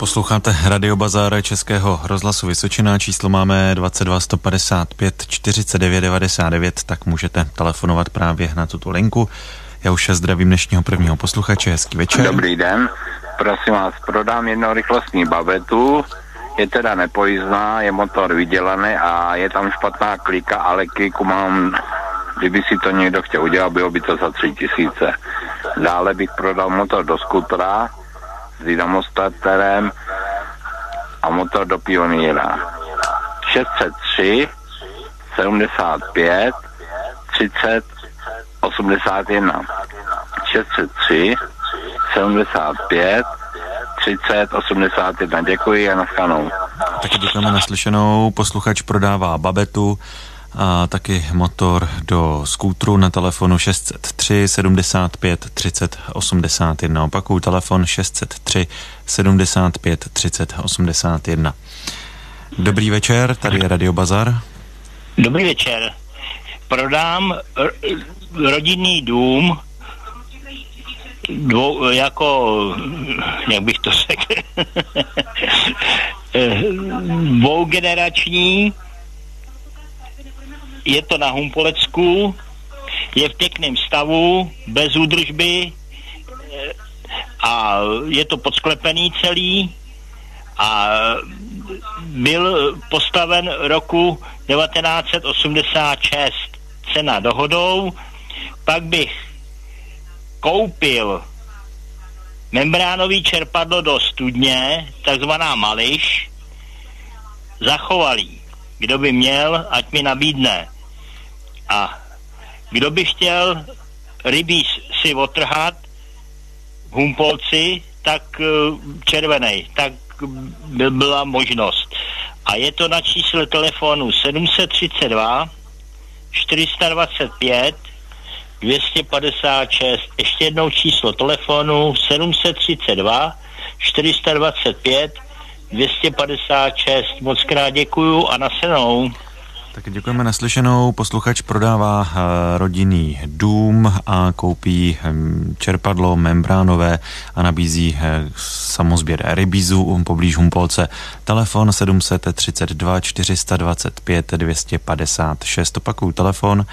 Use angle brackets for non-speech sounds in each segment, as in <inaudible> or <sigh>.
Posloucháte Radio Bazára Českého rozhlasu Vysočina, číslo máme 22 155 49 99, tak můžete telefonovat právě na tuto linku. Já už zdravím dnešního prvního posluchače, hezký večer. Dobrý den, prosím vás, prodám rychlostní babetu, je teda nepojízdná, je motor vydělaný a je tam špatná klika, ale kliku mám, kdyby si to někdo chtěl udělat, bylo by to za tři tisíce. Dále bych prodal motor do skutra dynamostaterem a motor do pioníra. 603 75 30 81 603 75 30 81. Děkuji a naschanou. Taky děkujeme naslyšenou. Posluchač prodává babetu a taky motor do skútru na telefonu 603 75 30 81. Opakuju telefon 603 75 30 81. Dobrý večer, tady je Radio Bazar. Dobrý večer. Prodám rodinný dům dvou, jako, jak bych to řekl, <laughs> dvougenerační, je to na Humpolecku, je v pěkném stavu, bez údržby a je to podsklepený celý a byl postaven roku 1986 cena dohodou, pak bych koupil membránový čerpadlo do studně, takzvaná mališ, zachovalý. Kdo by měl, ať mi nabídne. A kdo by chtěl rybí si otrhat v Humpolci, tak eh, červený, tak by byla možnost. A je to na čísle telefonu 732 425 256. Ještě jednou číslo telefonu 732 425 256. Moc krát děkuju a nasenou. Tak děkujeme naslyšenou. Posluchač prodává uh, rodinný dům a koupí um, čerpadlo membránové a nabízí uh, samozběr rybízu poblíž Humpolce. Telefon 732 425 256. Opakuju telefon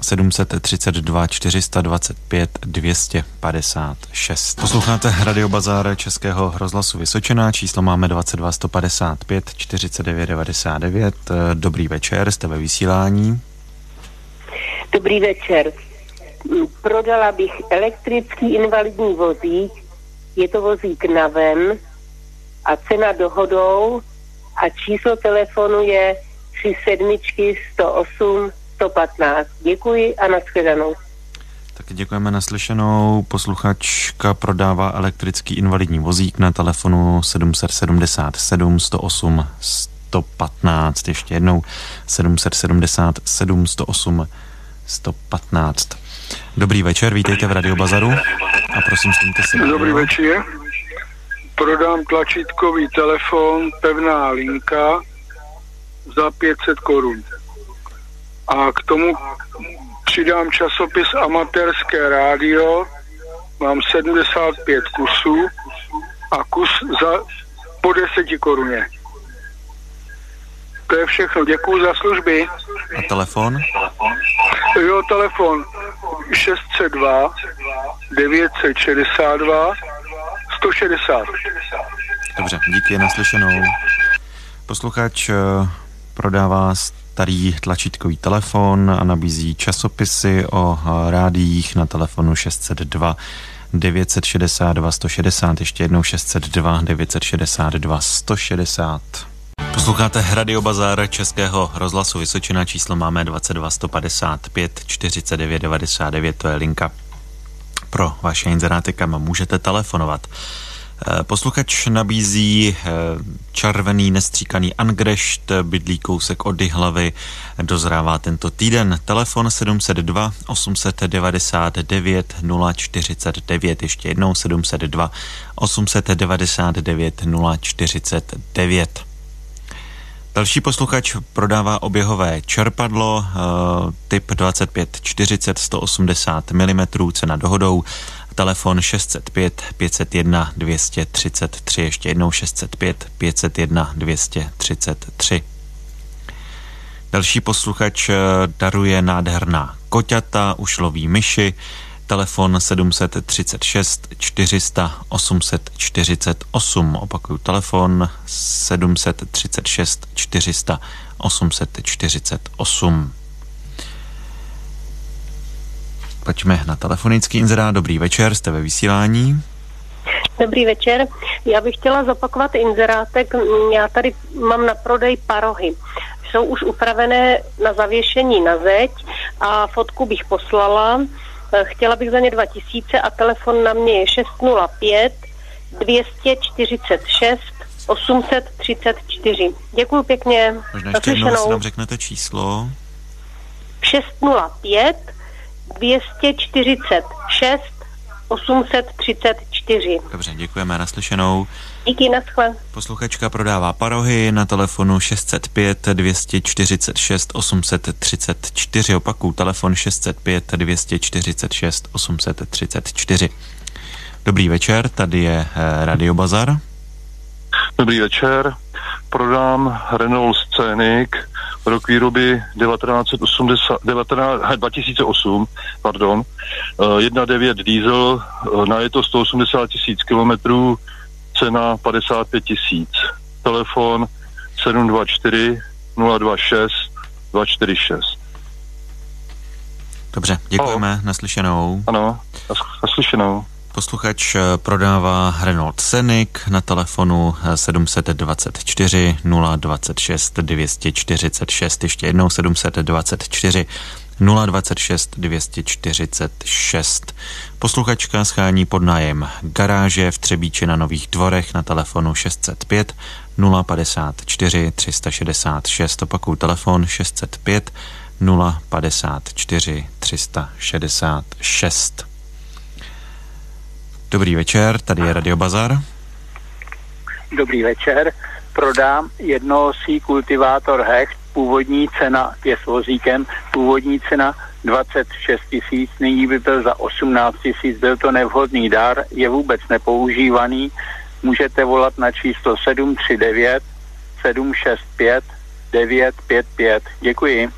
732 425 256. Posloucháte Radio Bazár Českého rozhlasu Vysočená, číslo máme 22 155 49 99. Dobrý večer, jste ve vysílání. Dobrý večer. Prodala bych elektrický invalidní vozík, je to vozík na ven a cena dohodou a číslo telefonu je 37 108 115. Děkuji a nashledanou. Tak děkujeme naslyšenou. Posluchačka prodává elektrický invalidní vozík na telefonu 777 108 115. Ještě jednou 777 108 115. Dobrý večer, vítejte v Radio Bazaru a prosím, stůmte se. Dobrý večer. Prodám tlačítkový telefon, pevná linka za 500 korun a k tomu přidám časopis Amatérské rádio, mám 75 kusů a kus za po 10 koruně. To je všechno, děkuji za služby. A telefon? Jo, telefon 602 962 160. Dobře, díky, naslyšenou. Posluchač eh, prodává starý tlačítkový telefon a nabízí časopisy o rádiích na telefonu 602 962 160, ještě jednou 602 962 160. Posloucháte Radio Bazár Českého rozhlasu Vysočina, číslo máme 22 155 49 99, to je linka pro vaše inzeráty, kam můžete telefonovat. Eh, posluchač nabízí eh, červený nestříkaný angrešt, bydlí kousek od hlavy, dozrává tento týden. Telefon 702 899 049, ještě jednou 702 899 049. Další posluchač prodává oběhové čerpadlo typ 25 40 180 mm, cena dohodou, telefon 605 501 233, ještě jednou 605 501 233. Další posluchač daruje nádherná koťata, ušlový myši, telefon 736 400 848. Opakuju telefon 736 400 848. Pojďme na telefonický inzerát. Dobrý večer, jste ve vysílání. Dobrý večer. Já bych chtěla zopakovat inzerátek. Já tady mám na prodej parohy. Jsou už upravené na zavěšení na zeď a fotku bych poslala. Eh, chtěla bych za ně 2000 a telefon na mě je 605 246 834. Děkuji pěkně. Možná ještě jednou nám řeknete číslo. 605 246 834. Dobře, děkujeme, naslyšenou. Díky, naschle. Posluchačka prodává parohy na telefonu 605 246 834. Opakuju, telefon 605 246 834. Dobrý večer, tady je eh, Radio Bazar. Dobrý večer, prodám Renault Scenic rok výroby 1980, 19, 2008, pardon, 1.9 eh, diesel, eh, na je to 180 tisíc kilometrů, cena 55 tisíc. Telefon 724 026 246. Dobře, děkujeme, Halo. naslyšenou. Ano, naslyšenou. Posluchač eh, prodává Renault Scenic na telefonu 724 026 246, ještě jednou 724 026 246. Posluchačka schání pod nájem garáže v Třebíči na Nových dvorech na telefonu 605 054 366. Opakuju telefon 605 054 366. Dobrý večer, tady je Radio Bazar. Dobrý večer, prodám jednosí kultivátor Hecht, původní cena je s vozíkem, původní cena 26 tisíc, nyní by byl za 18 tisíc, byl to nevhodný dar, je vůbec nepoužívaný, můžete volat na číslo 739 765 955. Děkuji.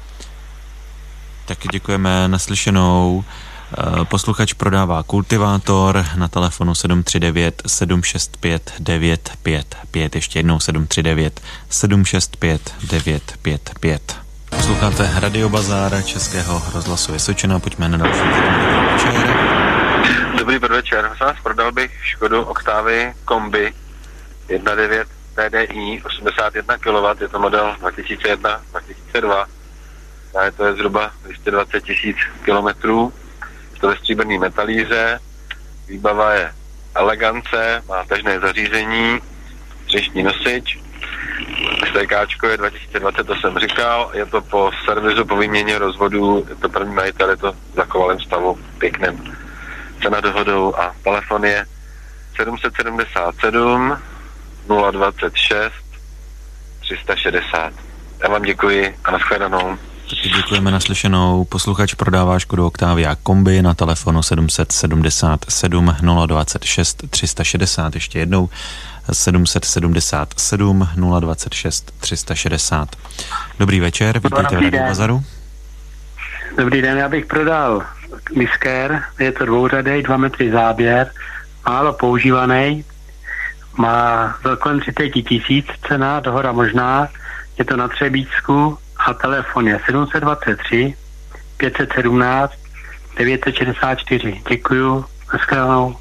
Taky děkujeme naslyšenou. Eh, posluchač prodává kultivátor na telefonu 739 765 955. Ještě jednou 739 765 955. Posloucháte Radio Bazár Českého rozhlasu Vysočina. Pojďme na další večer. Dobrý podvečer. Vás prodal bych Škodu Oktávy Kombi 1.9 TDI 81 kW. Je to model 2001-2002. A to je zhruba 220 tisíc kilometrů stříbrný metalíře, výbava je elegance, má tažné zařízení, třešní nosič, STK je 2020, to jsem říkal, je to po servisu, po výměně rozvodu, je to první majitel, je to v stavu, pěkném. Cena dohodou a telefon je 777 026 360. Já vám děkuji a nashledanou. Taky děkujeme naslyšenou. Posluchač prodává Škodu Octavia kombi na telefonu 777 026 360. Ještě jednou 777 026 360. Dobrý večer, vítejte v Radio Bazaru. Dobrý den, já bych prodal Misker, je to dvouřadej, dva metry záběr, málo používaný, má kolem 30 tisíc cena, dohoda možná, je to na Třebíčsku, a telefon je 723 517 964. Děkuju. Naschledanou.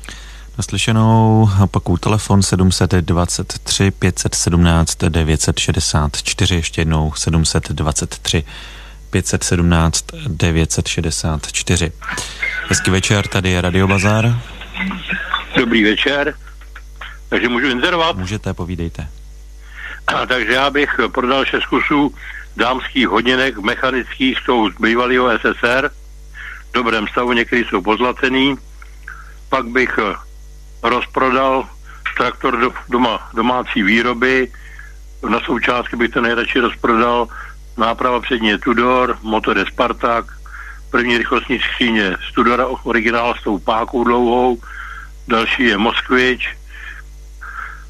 Naslyšenou opakuju telefon 723 517 964, ještě jednou 723 517 964. Hezký večer, tady je Radio Bazar. Dobrý večer. Takže můžu inzerovat? Můžete, povídejte. Takže já bych prodal šest kusů dámských hodinek mechanických jsou z bývalého SSR, v dobrém stavu, některý jsou pozlacený. Pak bych eh, rozprodal traktor do, doma, domácí výroby na součástky bych to nejradši rozprodal. Náprava přední je Tudor, motor je Spartak, první rychlostní skříně z Tudora originál s tou pákou dlouhou, další je Moskvič,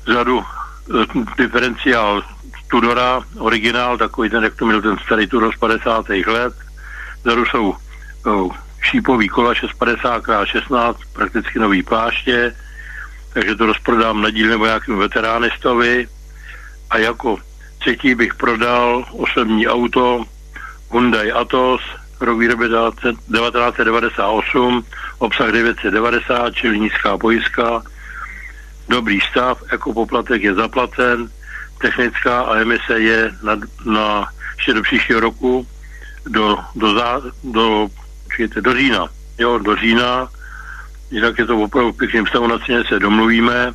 vzadu eh, diferenciál Tudora, originál, takový ten, jak to měl ten starý Tudor z 50. let. Vzadu jsou oh, šípový kola 650x16, prakticky nový pláště, takže to rozprodám na díl nebo nějakým veteránistovi. A jako třetí bych prodal osobní auto Hyundai Atos, rok výroby 1998, obsah 990, čili nízká pojistka, dobrý stav, jako poplatek je zaplacen, technická a emise je na, na ještě do příštího roku do, do, zá, do, přijete, do října. Jo, do října, jinak je to opravdu pěkným stavu na ceně se domluvíme,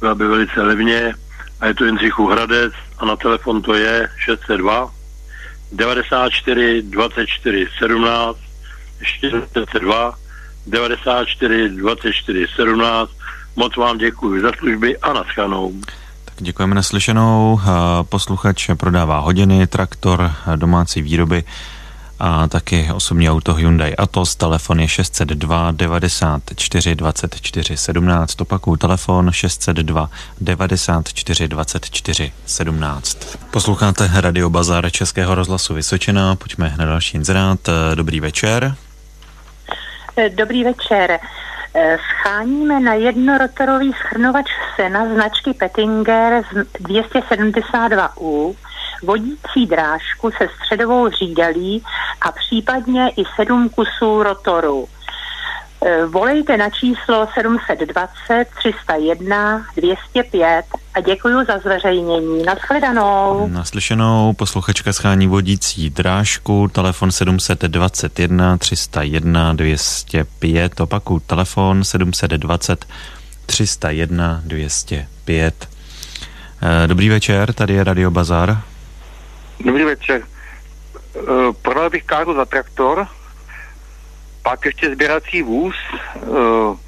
byla by velice levně a je to Jindřichu Hradec a na telefon to je 602 94 24 17 42 94 24 17 Moc vám děkuji za služby a naschanou. Děkujeme naslyšenou. Posluchač prodává hodiny, traktor domácí výroby a taky osobní auto Hyundai Atos. Telefon je 602 94 24 17. Opakuju telefon 602 94 24 17. Posloucháte Radio Bazar Českého rozhlasu Vysočina. Pojďme na další inzerát. Dobrý večer. Dobrý večer. Scháníme na jednorotorový schrnovač sena značky Pettinger 272U vodící drážku se středovou řídalí a případně i sedm kusů rotoru. E, volejte na číslo 720 301 205 a děkuji za zveřejnění. Naschledanou. Naslyšenou posluchačka schání vodící drážku, telefon 721 301 205, opaku telefon 720 301 205. Dobrý večer, tady je Radio Bazar. Dobrý večer. Uh, prodal bych káru za traktor, pak ještě sběrací vůz, uh,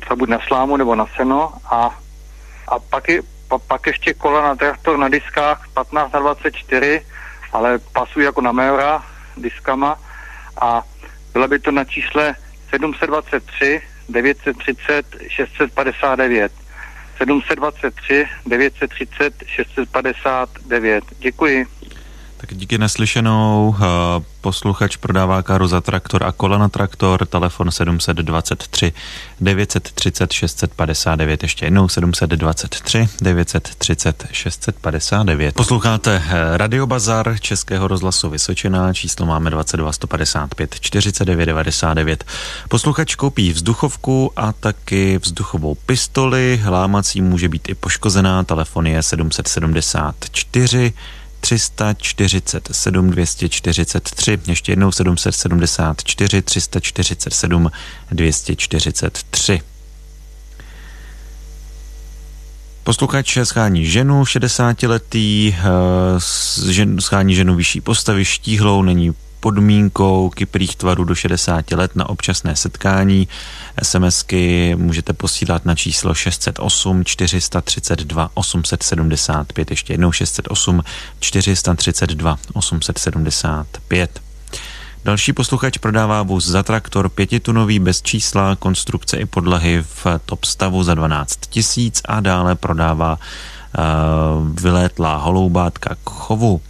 třeba buď na slámu nebo na seno a, a pak, je, pa, pak ještě kola na traktor na diskách 15 na 24, ale pasují jako na Meora diskama a bylo by to na čísle 723 930 659. 723 930 659. Děkuji. Tak díky neslyšenou. Eh, posluchač prodává karu za traktor a kola na traktor. Telefon 723 930 659. Ještě jednou 723 930 659. Posloucháte eh, Radio Bazar Českého rozhlasu Vysočina. Číslo máme 22 155 49 99. Posluchač koupí vzduchovku a taky vzduchovou pistoli. Hlámací může být i poškozená. Telefon je 774 347 243, ještě jednou 774 347 243. Posluchač schání ženu 60-letý, eh, schání ženu vyšší postavy, štíhlou, není podmínkou kyprých tvarů do 60 let na občasné setkání. SMSky můžete posílat na číslo 608 432 875, ještě jednou 608 432 875. Další posluchač prodává vůz za traktor pětitunový bez čísla, konstrukce i podlahy v top stavu za 12 tisíc a dále prodává uh, vylétlá holoubátka k chovu.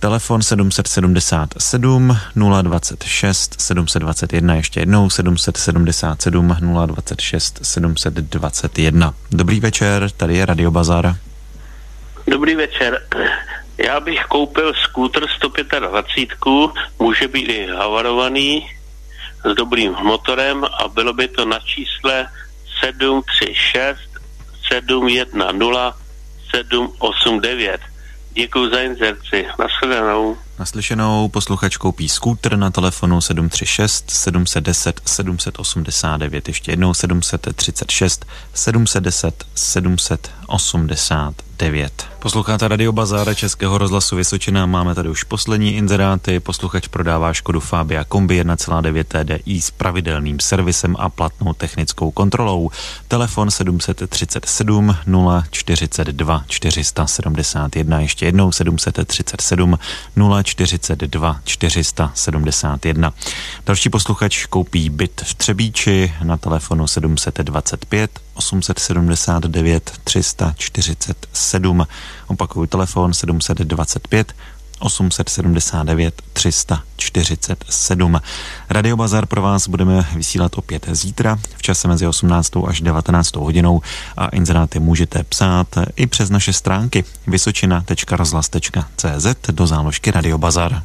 Telefon 777 026 721, ještě jednou 777 026 721. Dobrý večer, tady je Radio Bazar. Dobrý večer. Já bych koupil skútr 125, může být i havarovaný, s dobrým motorem a bylo by to na čísle 736 710 789. Děkuji za inzerci. Naslyšenou. Naslyšenou posluchač koupí skútr na telefonu 736 710 789. Ještě jednou 736 710 789. 9. Posloucháte Radio Bazára Českého rozhlasu Vysočina. Máme tady už poslední inzeráty. Posluchač prodává Škodu Fabia Kombi 1,9 TDI s pravidelným servisem a platnou technickou kontrolou. Telefon 737 042 471. Ještě jednou 737 042 471. Další posluchač koupí byt v Třebíči na telefonu 725 879 347. Opakuju telefon 725 879 347. Radio Bazar pro vás budeme vysílat opět zítra v čase mezi 18. až 19. hodinou a inzeráty můžete psát i přes naše stránky vysočina.rozhlas.cz do záložky Radio Bazar.